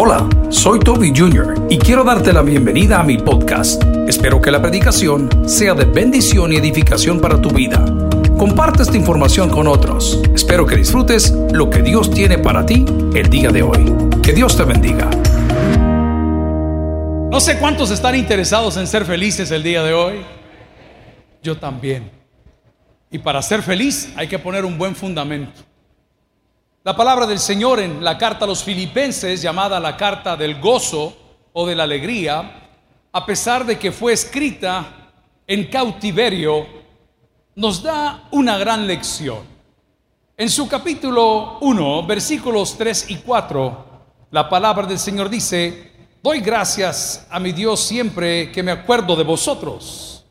Hola, soy Toby Jr. y quiero darte la bienvenida a mi podcast. Espero que la predicación sea de bendición y edificación para tu vida. Comparte esta información con otros. Espero que disfrutes lo que Dios tiene para ti el día de hoy. Que Dios te bendiga. No sé cuántos están interesados en ser felices el día de hoy. Yo también. Y para ser feliz hay que poner un buen fundamento. La palabra del Señor en la carta a los filipenses, llamada la carta del gozo o de la alegría, a pesar de que fue escrita en cautiverio, nos da una gran lección. En su capítulo 1, versículos 3 y 4, la palabra del Señor dice, doy gracias a mi Dios siempre que me acuerdo de vosotros,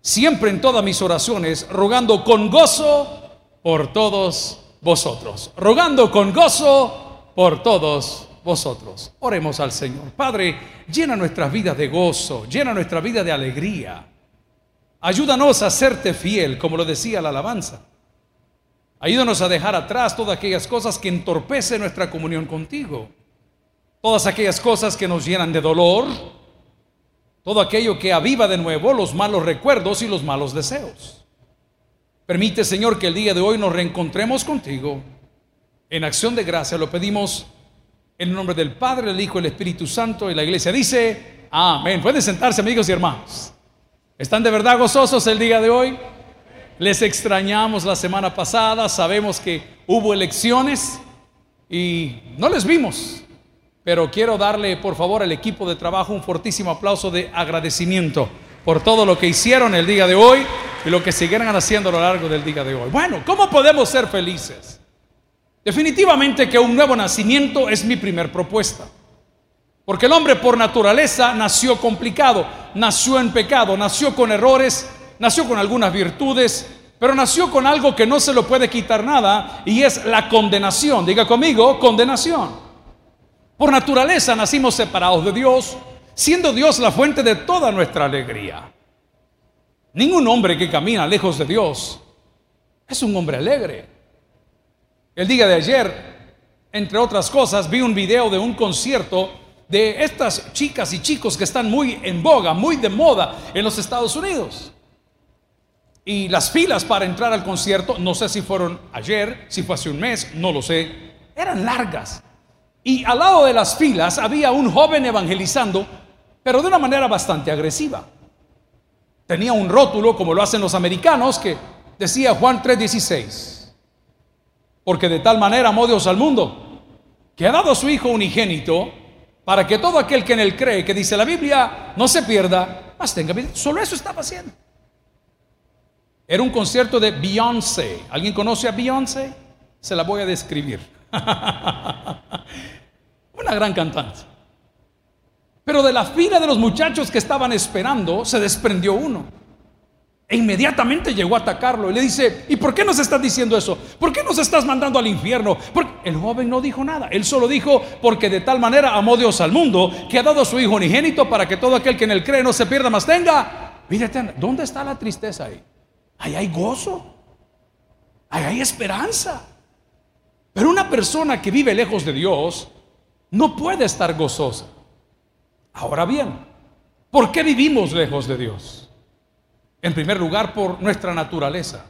siempre en todas mis oraciones, rogando con gozo por todos vosotros, rogando con gozo por todos vosotros. Oremos al Señor. Padre, llena nuestras vidas de gozo, llena nuestra vida de alegría. Ayúdanos a serte fiel, como lo decía la alabanza. Ayúdanos a dejar atrás todas aquellas cosas que entorpecen nuestra comunión contigo. Todas aquellas cosas que nos llenan de dolor. Todo aquello que aviva de nuevo los malos recuerdos y los malos deseos. Permite, Señor, que el día de hoy nos reencontremos contigo. En acción de gracia lo pedimos en el nombre del Padre, el Hijo y el Espíritu Santo. Y la iglesia dice, amén. Pueden sentarse, amigos y hermanos. ¿Están de verdad gozosos el día de hoy? Les extrañamos la semana pasada, sabemos que hubo elecciones y no les vimos. Pero quiero darle, por favor, al equipo de trabajo un fortísimo aplauso de agradecimiento por todo lo que hicieron el día de hoy y lo que seguirán haciendo a lo largo del día de hoy. Bueno, ¿cómo podemos ser felices? Definitivamente que un nuevo nacimiento es mi primer propuesta. Porque el hombre por naturaleza nació complicado, nació en pecado, nació con errores, nació con algunas virtudes, pero nació con algo que no se lo puede quitar nada y es la condenación. Diga conmigo, condenación. Por naturaleza nacimos separados de Dios, siendo Dios la fuente de toda nuestra alegría. Ningún hombre que camina lejos de Dios es un hombre alegre. El día de ayer, entre otras cosas, vi un video de un concierto de estas chicas y chicos que están muy en boga, muy de moda en los Estados Unidos. Y las filas para entrar al concierto, no sé si fueron ayer, si fue hace un mes, no lo sé, eran largas. Y al lado de las filas había un joven evangelizando, pero de una manera bastante agresiva tenía un rótulo, como lo hacen los americanos, que decía Juan 3:16. Porque de tal manera amó Dios al mundo, que ha dado a su Hijo unigénito, para que todo aquel que en él cree, que dice la Biblia, no se pierda, más tenga vida. Solo eso estaba haciendo. Era un concierto de Beyoncé. ¿Alguien conoce a Beyoncé? Se la voy a describir. Una gran cantante. Pero de la fila de los muchachos que estaban esperando, se desprendió uno. E inmediatamente llegó a atacarlo y le dice, ¿y por qué nos estás diciendo eso? ¿Por qué nos estás mandando al infierno? Porque el joven no dijo nada. Él solo dijo, porque de tal manera amó Dios al mundo, que ha dado a su Hijo unigénito para que todo aquel que en él cree no se pierda, más tenga. Mírate, ¿dónde está la tristeza ahí? Ahí hay gozo. Ahí hay esperanza. Pero una persona que vive lejos de Dios no puede estar gozosa. Ahora bien, ¿por qué vivimos lejos de Dios? En primer lugar, por nuestra naturaleza.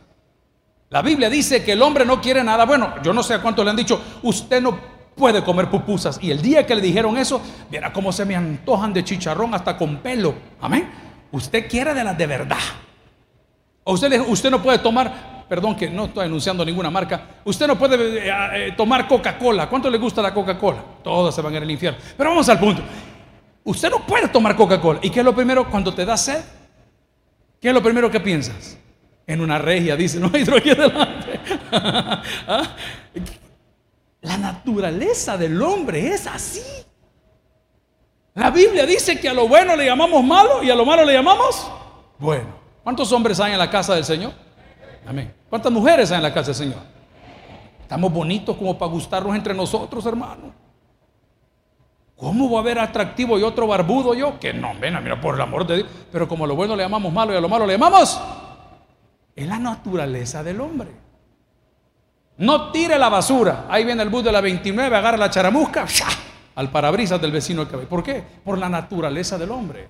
La Biblia dice que el hombre no quiere nada. Bueno, yo no sé a cuánto le han dicho, usted no puede comer pupusas. Y el día que le dijeron eso, viera cómo se me antojan de chicharrón hasta con pelo. Amén. Usted quiere de las de verdad. O usted, usted no puede tomar, perdón que no estoy anunciando ninguna marca, usted no puede eh, eh, tomar Coca-Cola. ¿Cuánto le gusta la Coca-Cola? Todas se van a ir al infierno. Pero vamos al punto. Usted no puede tomar Coca-Cola. ¿Y qué es lo primero cuando te da sed? ¿Qué es lo primero que piensas? En una regia, dice, no hay aquí adelante. ¿Ah? La naturaleza del hombre es así. La Biblia dice que a lo bueno le llamamos malo y a lo malo le llamamos bueno. ¿Cuántos hombres hay en la casa del Señor? Amén. ¿Cuántas mujeres hay en la casa del Señor? Estamos bonitos como para gustarnos entre nosotros, hermano. ¿Cómo va a haber atractivo y otro barbudo yo? Que no, ven, mira, por el amor de Dios. Pero como a lo bueno le llamamos malo y a lo malo le llamamos, es la naturaleza del hombre. No tire la basura. Ahí viene el bus de la 29, agarra la charamusca, al parabrisas del vecino que ve. ¿Por qué? Por la naturaleza del hombre.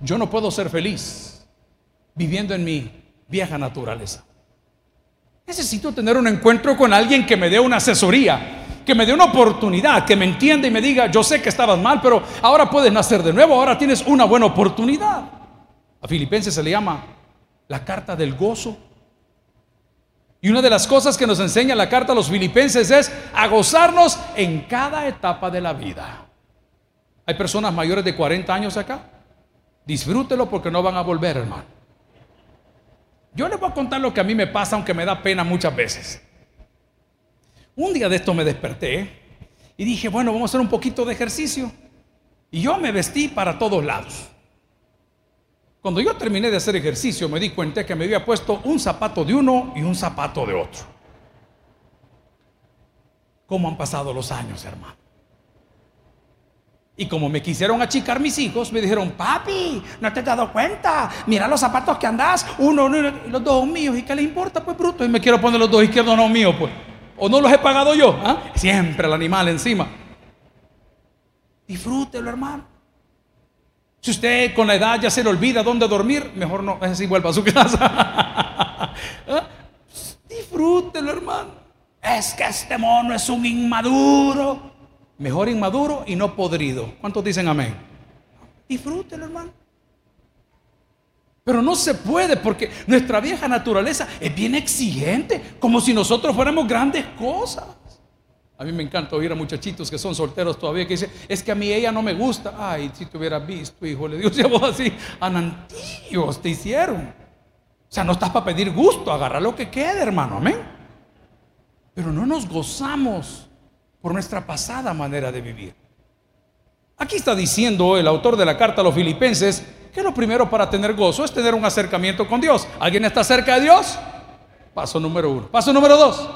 Yo no puedo ser feliz viviendo en mi vieja naturaleza. Necesito tener un encuentro con alguien que me dé una asesoría, que me dé una oportunidad, que me entienda y me diga, yo sé que estabas mal, pero ahora puedes nacer de nuevo, ahora tienes una buena oportunidad. A Filipenses se le llama la carta del gozo. Y una de las cosas que nos enseña la carta a los filipenses es a gozarnos en cada etapa de la vida. Hay personas mayores de 40 años acá. Disfrútelo porque no van a volver, hermano. Yo les voy a contar lo que a mí me pasa, aunque me da pena muchas veces. Un día de esto me desperté y dije, bueno, vamos a hacer un poquito de ejercicio. Y yo me vestí para todos lados. Cuando yo terminé de hacer ejercicio me di cuenta que me había puesto un zapato de uno y un zapato de otro. ¿Cómo han pasado los años, hermano? Y como me quisieron achicar mis hijos, me dijeron, papi, ¿no te has dado cuenta? Mira los zapatos que andas, uno, uno los dos míos. ¿Y qué le importa, pues, bruto? Y me quiero poner los dos izquierdos, no míos, pues. ¿O no los he pagado yo? ¿ah? Siempre el animal encima. Disfrútelo, hermano. Si usted con la edad ya se le olvida dónde dormir, mejor no, es así, vuelva a su casa. ¿Ah? Disfrútelo, hermano. Es que este mono es un inmaduro. Mejor inmaduro y no podrido. ¿Cuántos dicen amén? Disfrútelo, hermano. Pero no se puede porque nuestra vieja naturaleza es bien exigente, como si nosotros fuéramos grandes cosas. A mí me encanta oír a muchachitos que son solteros todavía que dicen, es que a mí ella no me gusta. Ay, si te hubieras visto, hijo, le Dios, vos así, anantillos te hicieron. O sea, no estás para pedir gusto, agarra lo que quede, hermano, amén. Pero no nos gozamos por nuestra pasada manera de vivir. Aquí está diciendo el autor de la carta a los filipenses que lo primero para tener gozo es tener un acercamiento con Dios. ¿Alguien está cerca de Dios? Paso número uno. Paso número dos.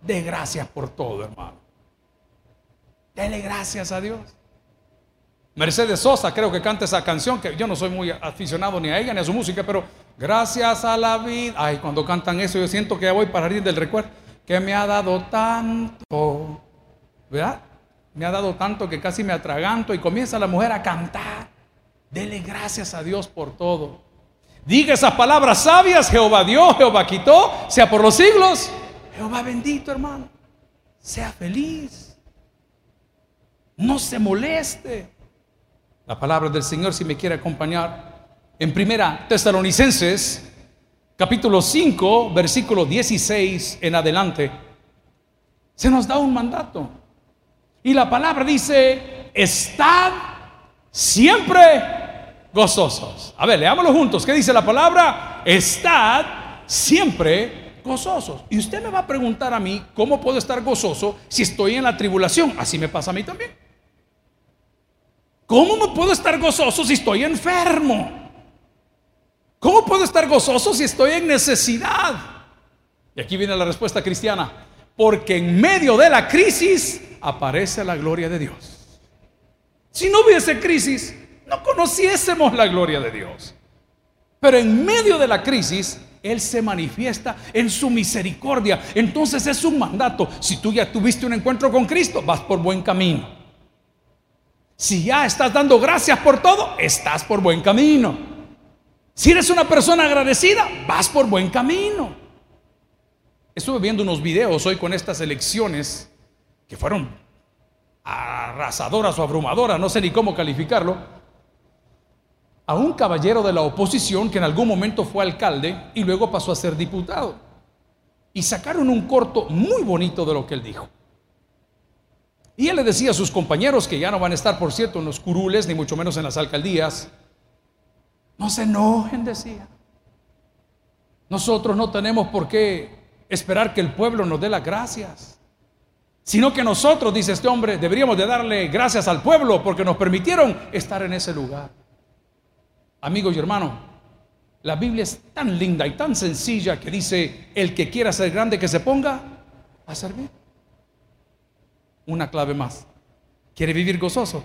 De gracias por todo, hermano. Dele gracias a Dios. Mercedes Sosa creo que canta esa canción, que yo no soy muy aficionado ni a ella ni a su música, pero gracias a la vida. Ay, cuando cantan eso yo siento que ya voy para ir del recuerdo, que me ha dado tanto, ¿verdad? Me ha dado tanto que casi me atraganto y comienza la mujer a cantar. Dele gracias a Dios por todo. Diga esas palabras sabias, Jehová dio, Jehová quitó, sea por los siglos. Jehová bendito, hermano. Sea feliz. No se moleste. La palabra del Señor, si me quiere acompañar, en primera Tesalonicenses, capítulo 5, versículo 16 en adelante, se nos da un mandato. Y la palabra dice, estad siempre gozosos. A ver, leámoslo juntos. ¿Qué dice la palabra? Estad siempre gozosos. Y usted me va a preguntar a mí, ¿cómo puedo estar gozoso si estoy en la tribulación? Así me pasa a mí también. ¿Cómo me puedo estar gozoso si estoy enfermo? ¿Cómo puedo estar gozoso si estoy en necesidad? Y aquí viene la respuesta cristiana. Porque en medio de la crisis aparece la gloria de Dios. Si no hubiese crisis, no conociésemos la gloria de Dios. Pero en medio de la crisis él se manifiesta en su misericordia. Entonces es un mandato. Si tú ya tuviste un encuentro con Cristo, vas por buen camino. Si ya estás dando gracias por todo, estás por buen camino. Si eres una persona agradecida, vas por buen camino. Estuve viendo unos videos hoy con estas elecciones que fueron arrasadoras o abrumadoras, no sé ni cómo calificarlo a un caballero de la oposición que en algún momento fue alcalde y luego pasó a ser diputado. Y sacaron un corto muy bonito de lo que él dijo. Y él le decía a sus compañeros, que ya no van a estar, por cierto, en los curules, ni mucho menos en las alcaldías, no se enojen, decía. Nosotros no tenemos por qué esperar que el pueblo nos dé las gracias, sino que nosotros, dice este hombre, deberíamos de darle gracias al pueblo porque nos permitieron estar en ese lugar. Amigos y hermanos, la Biblia es tan linda y tan sencilla que dice, el que quiera ser grande que se ponga a servir. Una clave más. ¿Quiere vivir gozoso?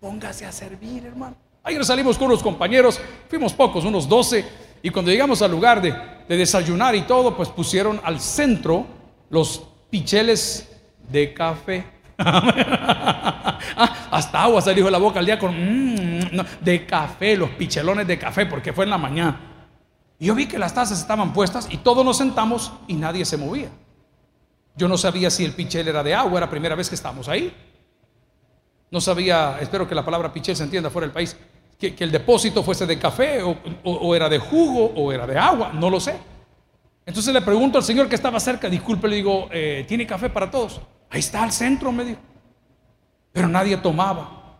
Póngase a servir, hermano. Ayer salimos con unos compañeros, fuimos pocos, unos 12, y cuando llegamos al lugar de, de desayunar y todo, pues pusieron al centro los picheles de café. Ah, hasta agua se dijo de la boca al día con mm, de café, los pichelones de café, porque fue en la mañana. Y yo vi que las tazas estaban puestas y todos nos sentamos y nadie se movía. Yo no sabía si el pichel era de agua, era la primera vez que estábamos ahí. No sabía, espero que la palabra pichel se entienda fuera del país, que, el depósito fuese de café o, era de jugo o era de agua, no lo sé. Entonces le pregunto al señor que estaba cerca, disculpe, le digo, eh, ¿tiene café para todos? Ahí está al centro, me dijo. Pero nadie tomaba.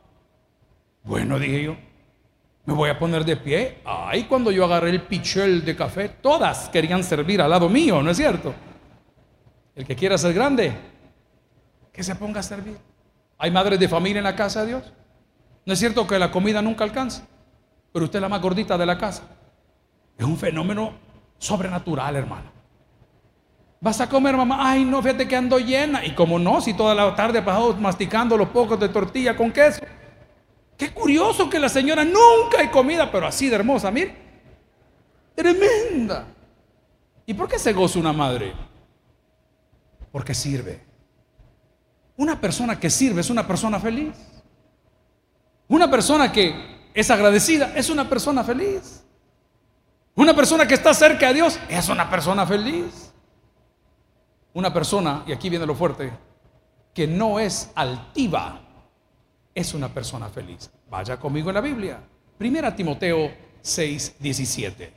Bueno, dije yo, me voy a poner de pie. Ahí cuando yo agarré el pichel de café, todas querían servir al lado mío, ¿no es cierto? El que quiera ser grande, que se ponga a servir. Hay madres de familia en la casa de Dios. No es cierto que la comida nunca alcanza, pero usted es la más gordita de la casa. Es un fenómeno sobrenatural, hermano. Vas a comer, mamá. Ay, no, fíjate que ando llena. Y como no, si toda la tarde he pasado masticando los pocos de tortilla con queso. Qué curioso que la señora nunca hay comida, pero así de hermosa, mire. Tremenda. ¿Y por qué se goza una madre? Porque sirve. Una persona que sirve es una persona feliz. Una persona que es agradecida es una persona feliz. Una persona que está cerca de Dios es una persona feliz. Una persona, y aquí viene lo fuerte, que no es altiva, es una persona feliz. Vaya conmigo en la Biblia. Primera Timoteo 6, 17.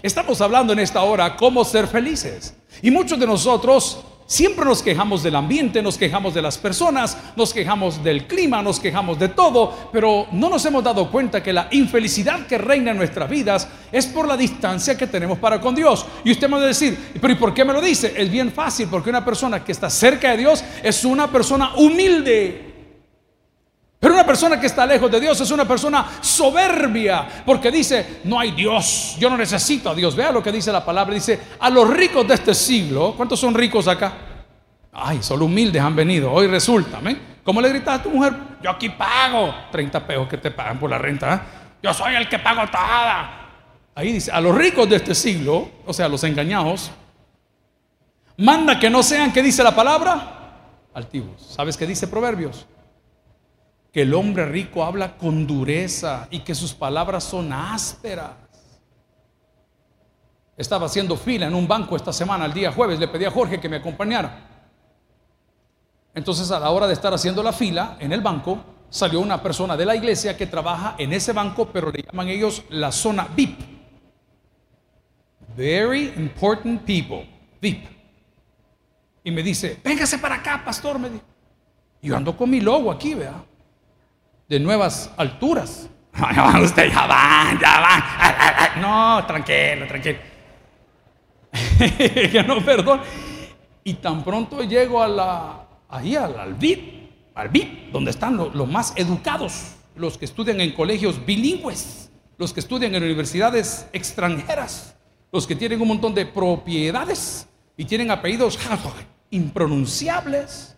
Estamos hablando en esta hora cómo ser felices. Y muchos de nosotros Siempre nos quejamos del ambiente, nos quejamos de las personas, nos quejamos del clima, nos quejamos de todo, pero no nos hemos dado cuenta que la infelicidad que reina en nuestras vidas es por la distancia que tenemos para con Dios. Y usted me va a decir, pero ¿y por qué me lo dice? Es bien fácil, porque una persona que está cerca de Dios es una persona humilde. Pero una persona que está lejos de Dios es una persona soberbia, porque dice, no hay Dios, yo no necesito a Dios. Vea lo que dice la palabra, dice, a los ricos de este siglo, ¿cuántos son ricos acá? Ay, solo humildes han venido, hoy resulta, ¿ven? ¿Cómo le gritas a tu mujer? Yo aquí pago 30 pesos que te pagan por la renta, ¿eh? yo soy el que pago toda. Ahí dice, a los ricos de este siglo, o sea, a los engañados, manda que no sean, ¿qué dice la palabra? Altivos. ¿Sabes qué dice Proverbios? Que el hombre rico habla con dureza y que sus palabras son ásperas. Estaba haciendo fila en un banco esta semana, el día jueves, le pedí a Jorge que me acompañara. Entonces a la hora de estar haciendo la fila en el banco, salió una persona de la iglesia que trabaja en ese banco, pero le llaman ellos la zona VIP. Very important people, VIP. Y me dice, véngase para acá, pastor, me dijo. Yo ando con mi logo aquí, vea de nuevas alturas. Usted ya va, ya va. No, tranquilo, tranquilo. que no, perdón. Y tan pronto llego a la, ahí al, al VIP, al VIP, donde están los, más educados, los que estudian en colegios bilingües, los que estudian en universidades extranjeras, los que tienen un montón de propiedades y tienen apellidos impronunciables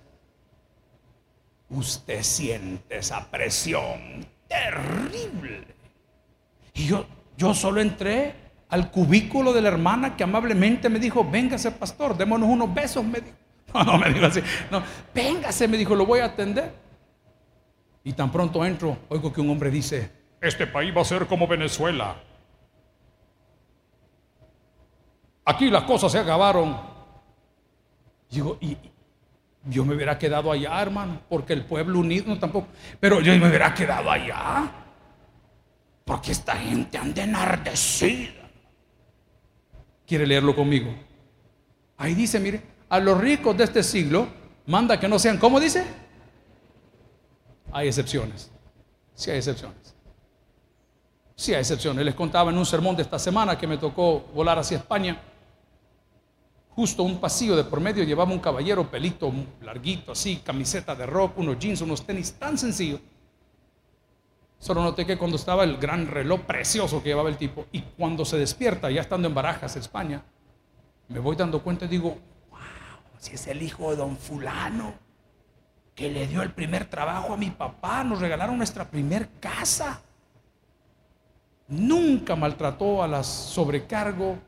usted siente esa presión terrible. Y yo, yo solo entré al cubículo de la hermana que amablemente me dijo, véngase pastor, démonos unos besos, me dijo. No, no me dijo así, no, véngase, me dijo, lo voy a atender. Y tan pronto entro, oigo que un hombre dice, este país va a ser como Venezuela. Aquí las cosas se acabaron. Digo, y, yo me hubiera quedado allá, hermano, porque el pueblo unido no tampoco. Pero yo me hubiera quedado allá. Porque esta gente anda enardecida. ¿Quiere leerlo conmigo? Ahí dice, mire, a los ricos de este siglo manda que no sean, ¿cómo dice? Hay excepciones. Sí hay excepciones. Sí hay excepciones. Les contaba en un sermón de esta semana que me tocó volar hacia España justo un pasillo de por medio llevaba un caballero pelito larguito, así, camiseta de rock, unos jeans, unos tenis tan sencillos. Solo noté que cuando estaba el gran reloj precioso que llevaba el tipo, y cuando se despierta, ya estando en Barajas, España, me voy dando cuenta y digo, wow, si es el hijo de don fulano, que le dio el primer trabajo a mi papá, nos regalaron nuestra primer casa. Nunca maltrató a las sobrecargo,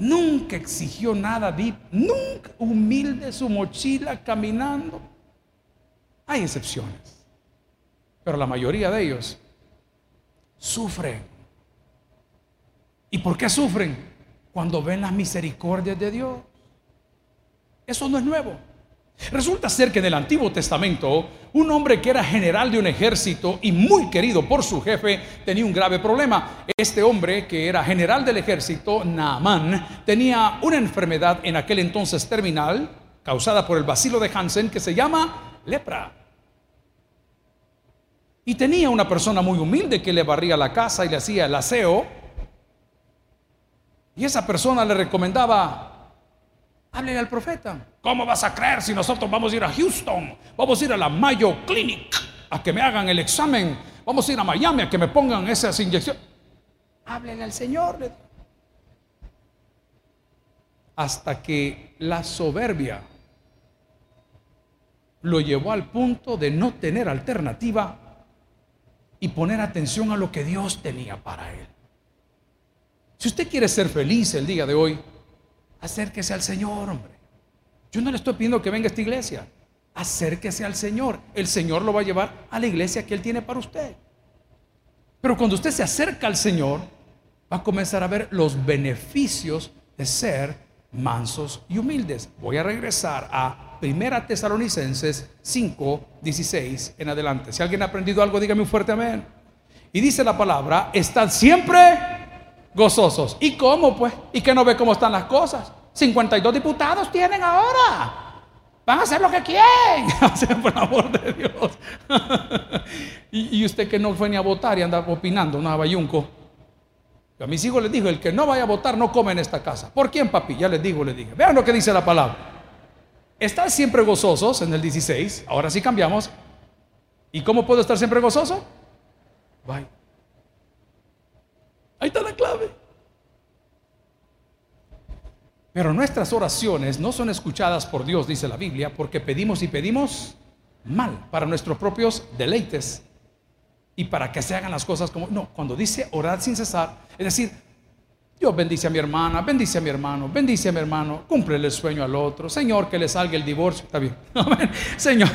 Nunca exigió nada VIP, nunca humilde su mochila caminando. Hay excepciones. pero la mayoría de ellos sufren. ¿Y por qué sufren? Cuando ven las misericordias de Dios. Eso no es nuevo. Resulta ser que en el Antiguo Testamento, un hombre que era general de un ejército y muy querido por su jefe, tenía un grave problema. Este hombre, que era general del ejército, Naamán, tenía una enfermedad en aquel entonces terminal, causada por el bacilo de Hansen, que se llama lepra. Y tenía una persona muy humilde que le barría la casa y le hacía el aseo. Y esa persona le recomendaba Háblele al profeta. ¿Cómo vas a creer si nosotros vamos a ir a Houston? Vamos a ir a la Mayo Clinic a que me hagan el examen. Vamos a ir a Miami a que me pongan esas inyecciones. Háblele al Señor. Hasta que la soberbia lo llevó al punto de no tener alternativa y poner atención a lo que Dios tenía para él. Si usted quiere ser feliz el día de hoy, acérquese al Señor, hombre. Yo no le estoy pidiendo que venga a esta iglesia. Acérquese al Señor. El Señor lo va a llevar a la iglesia que Él tiene para usted. Pero cuando usted se acerca al Señor, va a comenzar a ver los beneficios de ser mansos y humildes. Voy a regresar a Primera Tesalonicenses 5, 16 en adelante. Si alguien ha aprendido algo, dígame un fuerte amén. Y dice la palabra, estad siempre gozosos. ¿Y cómo pues? ¿Y que no ve cómo están las cosas? 52 diputados tienen ahora. Van a hacer lo que quieren. por amor de Dios. y, usted que no fue ni a votar y anda opinando, una bayunco. a mis hijos les digo, el que no vaya a votar no come en esta casa. ¿Por quién, papi? Ya les digo, les dije. Vean lo que dice la palabra. Están siempre gozosos en el 16. Ahora sí cambiamos. ¿Y cómo puedo estar siempre gozoso? Bye. Ahí está la clave. Pero nuestras oraciones no son escuchadas por Dios, dice la Biblia, porque pedimos y pedimos mal para nuestros propios deleites y para que se hagan las cosas como... No, cuando dice orar sin cesar, es decir, Dios bendice a mi hermana, bendice a mi hermano, bendice a mi hermano, cumple el sueño al otro. Señor, que le salga el divorcio, está bien. Señor,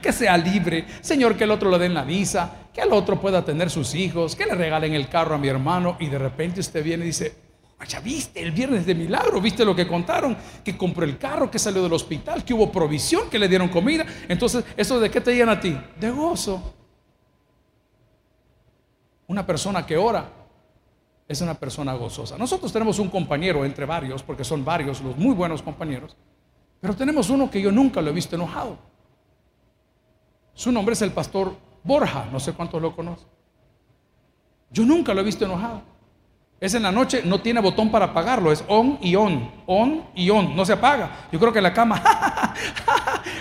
que sea libre. Señor, que el otro le den la visa, que el otro pueda tener sus hijos, que le regalen el carro a mi hermano. Y de repente usted viene y dice, ya viste, el viernes de milagro, viste lo que contaron, que compró el carro, que salió del hospital, que hubo provisión, que le dieron comida. Entonces, ¿eso de qué te llena a ti? De gozo. Una persona que ora es una persona gozosa. Nosotros tenemos un compañero entre varios, porque son varios los muy buenos compañeros, pero tenemos uno que yo nunca lo he visto enojado. Su nombre es el pastor Borja, no sé cuántos lo conocen. Yo nunca lo he visto enojado. Es en la noche, no tiene botón para apagarlo, es on y on, on y on, no se apaga. Yo creo que la cama,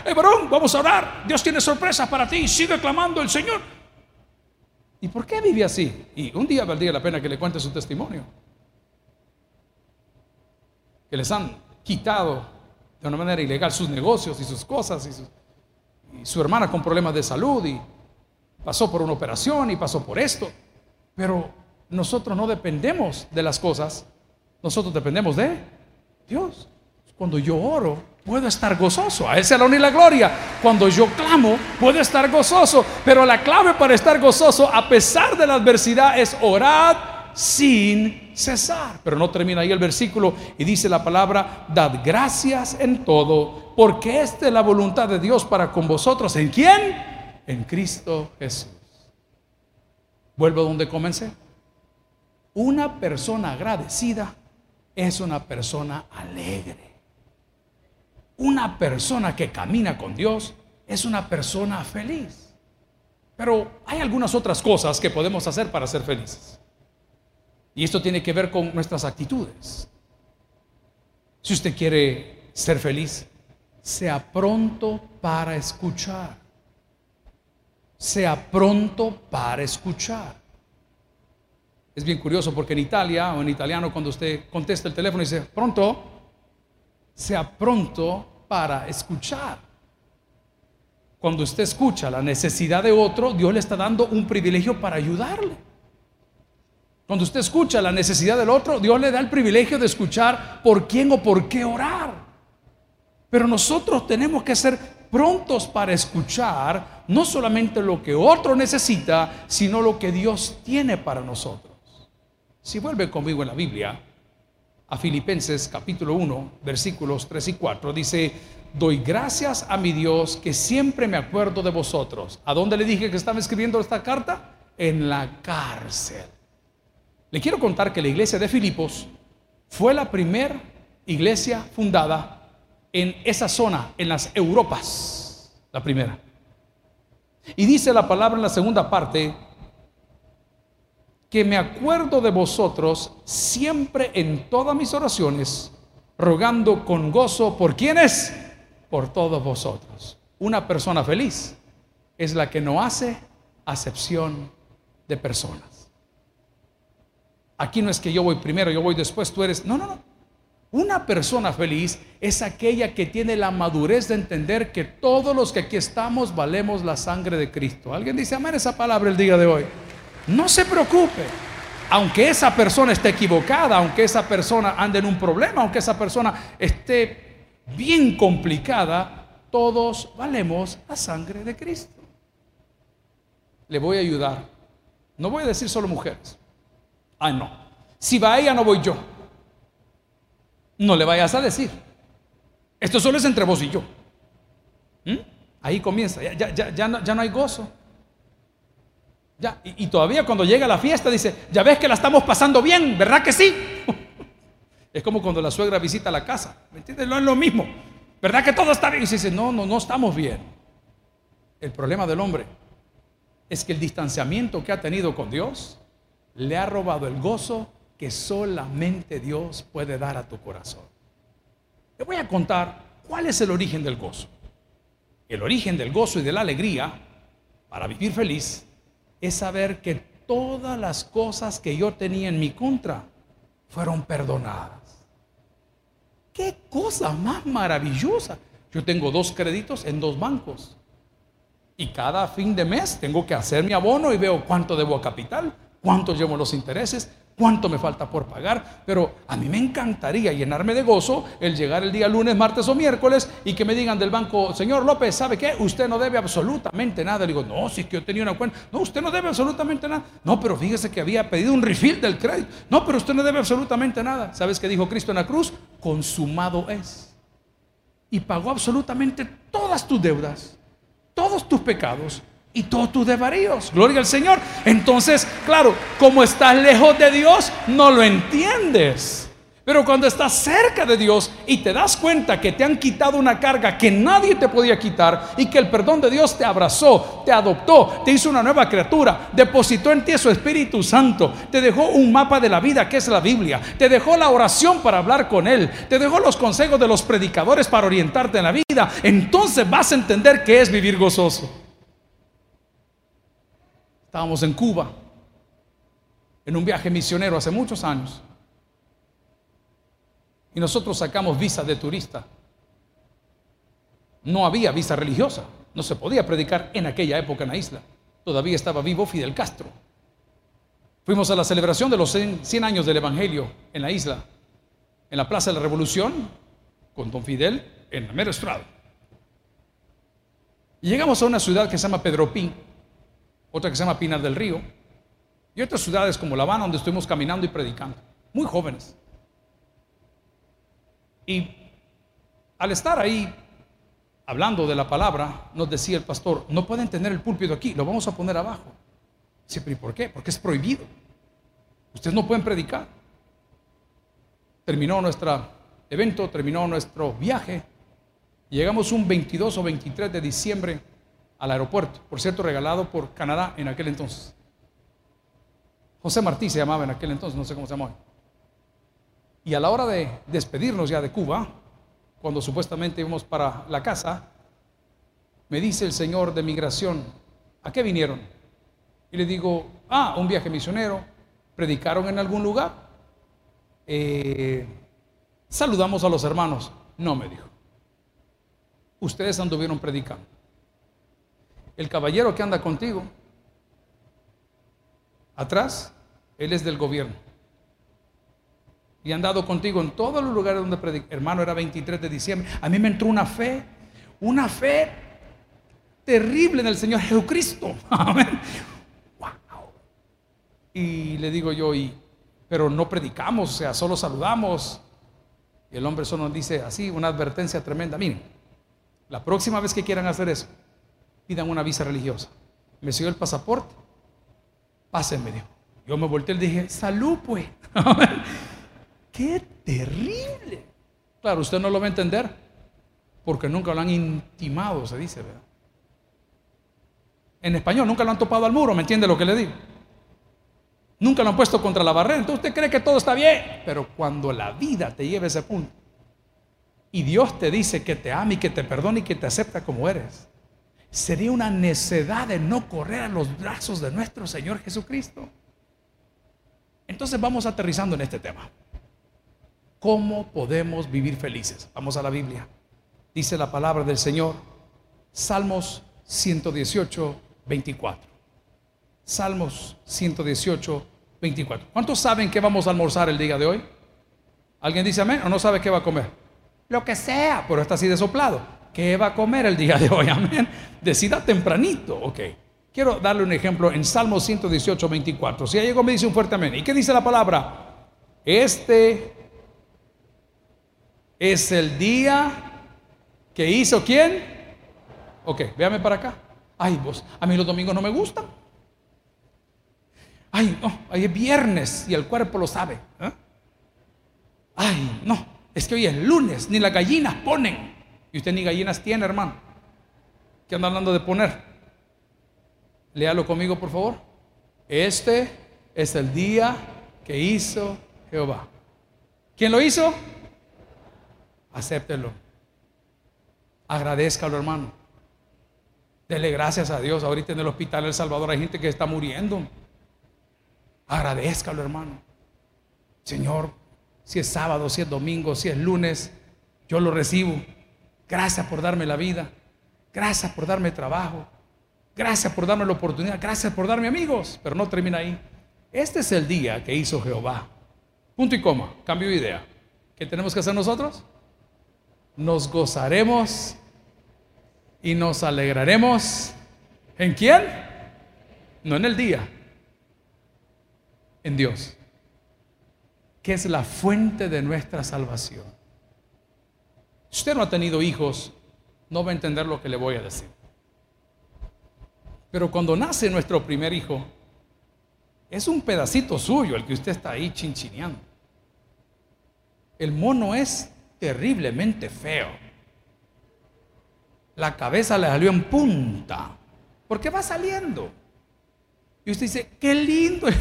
hey, varón, vamos a orar, Dios tiene sorpresas para ti, sigue clamando el Señor. ¿Y por qué vive así? Y un día valdría la pena que le cuente su testimonio. Que les han quitado de una manera ilegal sus negocios y sus cosas y su, y su hermana con problemas de salud y pasó por una operación y pasó por esto. Pero nosotros no dependemos de las cosas, nosotros dependemos de Dios. Cuando yo oro, puedo estar gozoso. A Él se la honra y la gloria. Cuando yo clamo, puedo estar gozoso. Pero la clave para estar gozoso, a pesar de la adversidad, es orar sin cesar. Pero no termina ahí el versículo y dice la palabra, dad gracias en todo, porque esta es la voluntad de Dios para con vosotros. ¿En quién? En Cristo Jesús. Vuelvo donde comencé. Una persona agradecida es una persona alegre. Una persona que camina con Dios es una persona feliz. Pero hay algunas otras cosas que podemos hacer para ser felices. Y esto tiene que ver con nuestras actitudes. Si usted quiere ser feliz, sea pronto para escuchar. Sea pronto para escuchar. Es bien curioso porque en Italia o en italiano cuando usted contesta el teléfono dice pronto, sea pronto para escuchar. Cuando usted escucha la necesidad de otro, Dios le está dando un privilegio para ayudarle. Cuando usted escucha la necesidad del otro, Dios le da el privilegio de escuchar por quién o por qué orar. Pero nosotros tenemos que ser prontos para escuchar, no solamente lo que otro necesita, sino lo que Dios tiene para nosotros. Si vuelve conmigo en la Biblia, a Filipenses capítulo 1, versículos 3 y 4, dice, doy gracias a mi Dios que siempre me acuerdo de vosotros. ¿A dónde le dije que estaba escribiendo esta carta? En la cárcel. Le quiero contar que la iglesia de Filipos fue la primera iglesia fundada en esa zona, en las Europas, la primera. Y dice la palabra en la segunda parte, que me acuerdo de vosotros siempre en todas mis oraciones, rogando con gozo por quienes, por todos vosotros. Una persona feliz es la que no hace acepción de personas. Aquí no es que yo voy primero, yo voy después, tú eres. No, no, no. Una persona feliz es aquella que tiene la madurez de entender que todos los que aquí estamos valemos la sangre de Cristo. ¿Alguien dice amén esa palabra el día de hoy? No se preocupe. Aunque esa persona esté equivocada, aunque esa persona ande en un problema, aunque esa persona esté bien complicada, todos valemos la sangre de Cristo. Le voy a ayudar. No voy a decir solo mujeres. Ah, no. Si va ella, no voy yo. No le vayas a decir. Esto solo es entre vos y yo. ¿Mm? Ahí comienza. Ya, ya, ya, no, ya hay gozo y, todavía cuando llega la fiesta dice, ya ves que la estamos pasando bien, ¿verdad que sí? es como cuando la suegra visita la casa, ¿me entiendes? No es lo mismo, ¿verdad que todo está bien? Y se dice, no, no, no estamos bien. El problema del hombre es que el distanciamiento que ha tenido con Dios le ha robado el gozo que solamente Dios puede dar a tu corazón. Te voy a contar cuál es el origen del gozo. El origen del gozo y de la alegría para vivir feliz es saber que todas las cosas que yo tenía en mi contra fueron perdonadas. Qué cosa más maravillosa. Yo tengo dos créditos en dos bancos. Y cada fin de mes tengo que hacer mi abono y veo cuánto debo a capital, cuánto llevo los intereses, cuánto me falta por pagar, pero a mí me encantaría llenarme de gozo el llegar el día lunes, martes o miércoles y que me digan del banco, señor López, ¿sabe qué? Usted no debe absolutamente nada. Le digo, no, si es que yo tenía una cuenta. No, usted no debe absolutamente nada. No, pero fíjese que había pedido un refill del crédito. No, pero usted no debe absolutamente nada. ¿Sabes qué dijo Cristo en la cruz? Consumado es. Y pagó absolutamente todas tus deudas, todos tus pecados y todos tus desvaríos. Gloria al Señor. Entonces, claro, como estás lejos de Dios, no lo entiendes. Pero cuando estás cerca de Dios y te das cuenta que te han quitado una carga que nadie te podía quitar y que el perdón de Dios te abrazó, te adoptó, te hizo una nueva criatura, depositó en ti su Espíritu Santo, te dejó un mapa de la vida que es la Biblia, te dejó la oración para hablar con Él, te dejó los consejos de los predicadores para orientarte en la vida, entonces vas a entender qué es vivir gozoso. Estábamos en Cuba, en un viaje misionero hace muchos años. Y nosotros sacamos visa de turista. No había visa religiosa. No se podía predicar en aquella época en la isla. Todavía estaba vivo Fidel Castro. Fuimos a la celebración de los 100 años del Evangelio en la isla, en la Plaza de la Revolución, con don Fidel en la mera estrada. Y llegamos a una ciudad que se llama Pedropín otra que se llama Pinar del Río, y otras ciudades como La Habana, donde estuvimos caminando y predicando, muy jóvenes. Y al estar ahí hablando de la palabra, nos decía el pastor, no pueden tener el púlpito aquí, lo vamos a poner abajo. Siempre, ¿y por qué? Porque es prohibido. Ustedes no pueden predicar. Terminó nuestro evento, terminó nuestro viaje. Llegamos un 22 o 23 de diciembre al aeropuerto, por cierto, regalado por Canadá en aquel entonces. José Martí se llamaba en aquel entonces, no sé cómo se llamaba. Y a la hora de despedirnos ya de Cuba, cuando supuestamente íbamos para la casa, me dice el señor de migración, ¿a qué vinieron? Y le digo, ah, un viaje misionero, predicaron en algún lugar, eh, saludamos a los hermanos. No, me dijo, ustedes anduvieron predicando el caballero que anda contigo, atrás, él es del gobierno. Y ha andado contigo en todos los lugares donde predica. Hermano, era 23 de diciembre. A mí me entró una fe, una fe terrible en el Señor Jesucristo. Amén. Wow. Y le digo yo, y, pero no predicamos, o sea, solo saludamos. Y el hombre solo nos dice así, una advertencia tremenda. Miren, la próxima vez que quieran hacer eso, pidan una visa religiosa. Me siguió el pasaporte, pásenme, dijo. Yo me volteé y le dije, salud pues. ¡Qué terrible! Claro, usted no lo va a entender porque nunca lo han intimado, se dice, ¿verdad? En español, nunca lo han topado al muro, ¿me entiende lo que le digo? Nunca lo han puesto contra la barrera. Entonces usted cree que todo está bien. Pero cuando la vida te lleva a ese punto y Dios te dice que te ama y que te perdona y que te acepta como eres, sería una necedad de no correr a los brazos de nuestro Señor Jesucristo. Entonces vamos aterrizando en este tema. ¿Cómo podemos vivir felices? Vamos a la Biblia. Dice la palabra del Señor, Salmos 118, 24. Salmos 118, 24. ¿Cuántos saben que vamos a almorzar el día de hoy? ¿Alguien dice amén o no sabe qué va a comer? Lo que sea, pero está así de soplado. ¿Qué va a comer el día de hoy? Amén. Decida tempranito. Ok. Quiero darle un ejemplo en Salmos 118, 24. Si llegó, me dice un fuerte amén. ¿Y qué dice la palabra? Este es el día que hizo quién? Ok, véame para acá. Ay, vos, a mí los domingos no me gustan. Ay, no, hoy es viernes y el cuerpo lo sabe. ¿eh? Ay, no, es que hoy es lunes, ni las gallinas ponen. Y usted ni gallinas tiene, hermano. ¿Qué anda hablando de poner? Léalo conmigo, por favor. Este es el día que hizo Jehová. ¿Quién lo hizo? Acéptelo. Agradezcalo, hermano. Dele gracias a Dios. Ahorita en el hospital El Salvador hay gente que está muriendo. Agradezcalo, hermano. Señor, si es sábado, si es domingo, si es lunes, yo lo recibo. Gracias por darme la vida. Gracias por darme trabajo. Gracias por darme la oportunidad. Gracias por darme amigos. Pero no termina ahí. Este es el día que hizo Jehová. Punto y coma. Cambio de idea. ¿Qué tenemos que hacer nosotros? Nos gozaremos y nos alegraremos. ¿En quién? No en el día. En Dios. Que es la fuente de nuestra salvación. Si usted no ha tenido hijos, no va a entender lo que le voy a decir. Pero cuando nace nuestro primer hijo, es un pedacito suyo el que usted está ahí chinchineando. El mono es terriblemente feo. La cabeza le salió en punta. Porque va saliendo. Y usted dice, qué lindo.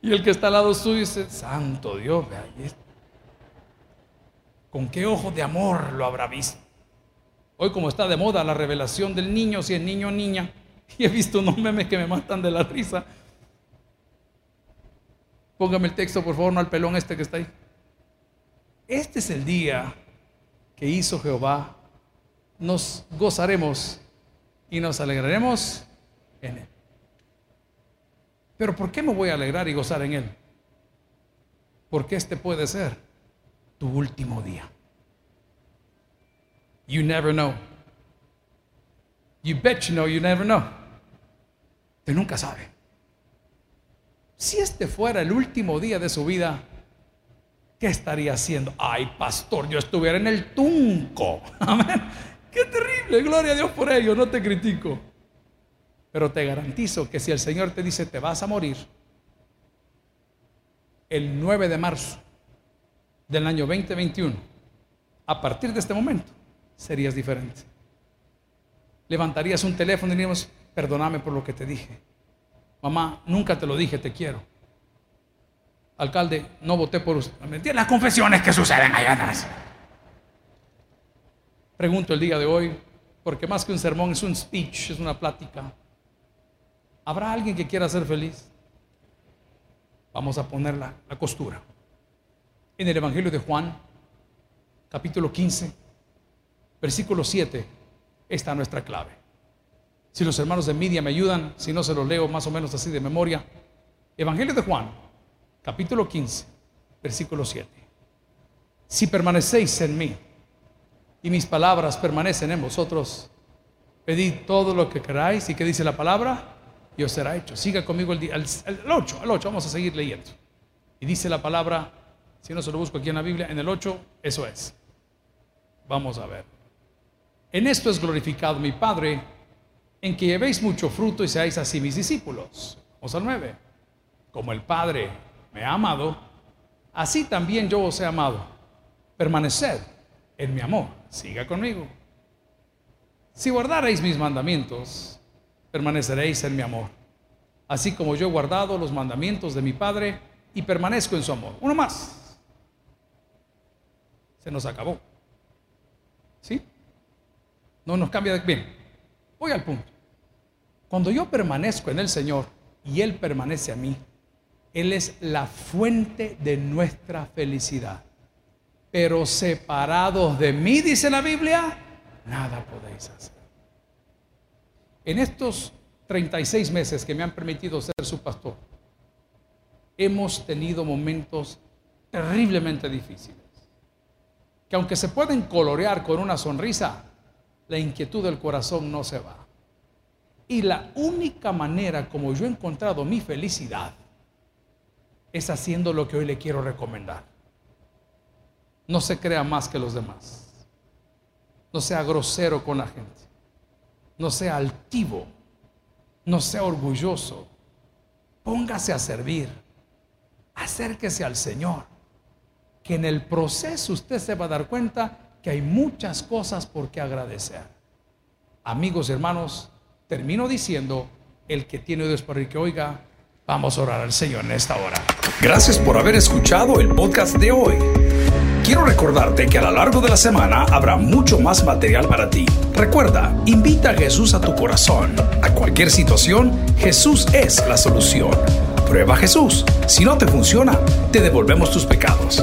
Y el que está al lado suyo dice, santo Dios, vea, ¿con qué ojo de amor lo habrá visto? Hoy como está de moda la revelación del niño, si es niño o niña, y he visto unos memes que me matan de la risa. Póngame el texto, por favor, no al pelón este que está ahí. Este es el día que hizo Jehová. Nos gozaremos y nos alegraremos en él. Pero ¿por qué me voy a alegrar y gozar en él? Porque este puede ser tu último día. You never know. You bet you know, you never know. Usted nunca sabe. Si este fuera el último día de su vida, ¿qué estaría haciendo? Ay, pastor, yo estuviera en el tunco. Amén. Qué terrible. Gloria a Dios por ello. No te critico. Pero te garantizo que si el Señor te dice te vas a morir, el 9 de marzo del año 2021, a partir de este momento, serías diferente. Levantarías un teléfono y diríamos, perdóname por lo que te dije. Mamá, nunca te lo dije, te quiero. Alcalde, no voté por usted. Las confesiones que suceden allá atrás. Pregunto el día de hoy, porque más que un sermón es un speech, es una plática. ¿Habrá alguien que quiera ser feliz? Vamos a poner la, la costura. En el Evangelio de Juan, capítulo 15, versículo 7, está nuestra clave. Si los hermanos de Media me ayudan, si no se lo leo más o menos así de memoria. Evangelio de Juan, capítulo 15, versículo 7. Si permanecéis en mí y mis palabras permanecen en vosotros, Pedid todo lo que queráis. ¿Y qué dice la palabra? Y os será hecho. Siga conmigo el, el, el 8, el 8, vamos a seguir leyendo. Y dice la palabra, si no se lo busco aquí en la Biblia, en el 8, eso es. Vamos a ver. En esto es glorificado mi Padre, en que llevéis mucho fruto y seáis así mis discípulos. Vamos al 9. Como el Padre me ha amado, así también yo os he amado. Permaneced en mi amor. Siga conmigo. Si guardareis mis mandamientos, permaneceréis en mi amor. Así como yo he guardado los mandamientos de mi Padre y permanezco en su amor. Uno más. Se nos acabó. ¿Sí? No nos cambia de bien. Voy al punto. Cuando yo permanezco en el Señor y Él permanece a mí, Él es la fuente de nuestra felicidad. Pero separados de mí, dice la Biblia, nada podéis hacer. En estos 36 meses que me han permitido ser su pastor, hemos tenido momentos terriblemente difíciles, que aunque se pueden colorear con una sonrisa, la inquietud del corazón no se va. Y la única manera como yo he encontrado mi felicidad es haciendo lo que hoy le quiero recomendar. No se crea más que los demás. No sea grosero con la gente. No sea altivo. No sea orgulloso. Póngase a servir. Acérquese al Señor. Que en el proceso usted se va a dar cuenta que hay muchas cosas por qué agradecer. Amigos y hermanos, termino diciendo, el que tiene Dios para el que oiga, vamos a orar al Señor en esta hora. Gracias por haber escuchado el podcast de hoy. Quiero recordarte que a lo largo de la semana habrá mucho más material para ti. Recuerda, invita a Jesús a tu corazón. A cualquier situación, Jesús es la solución. Prueba Jesús. Si no te funciona, te devolvemos tus pecados.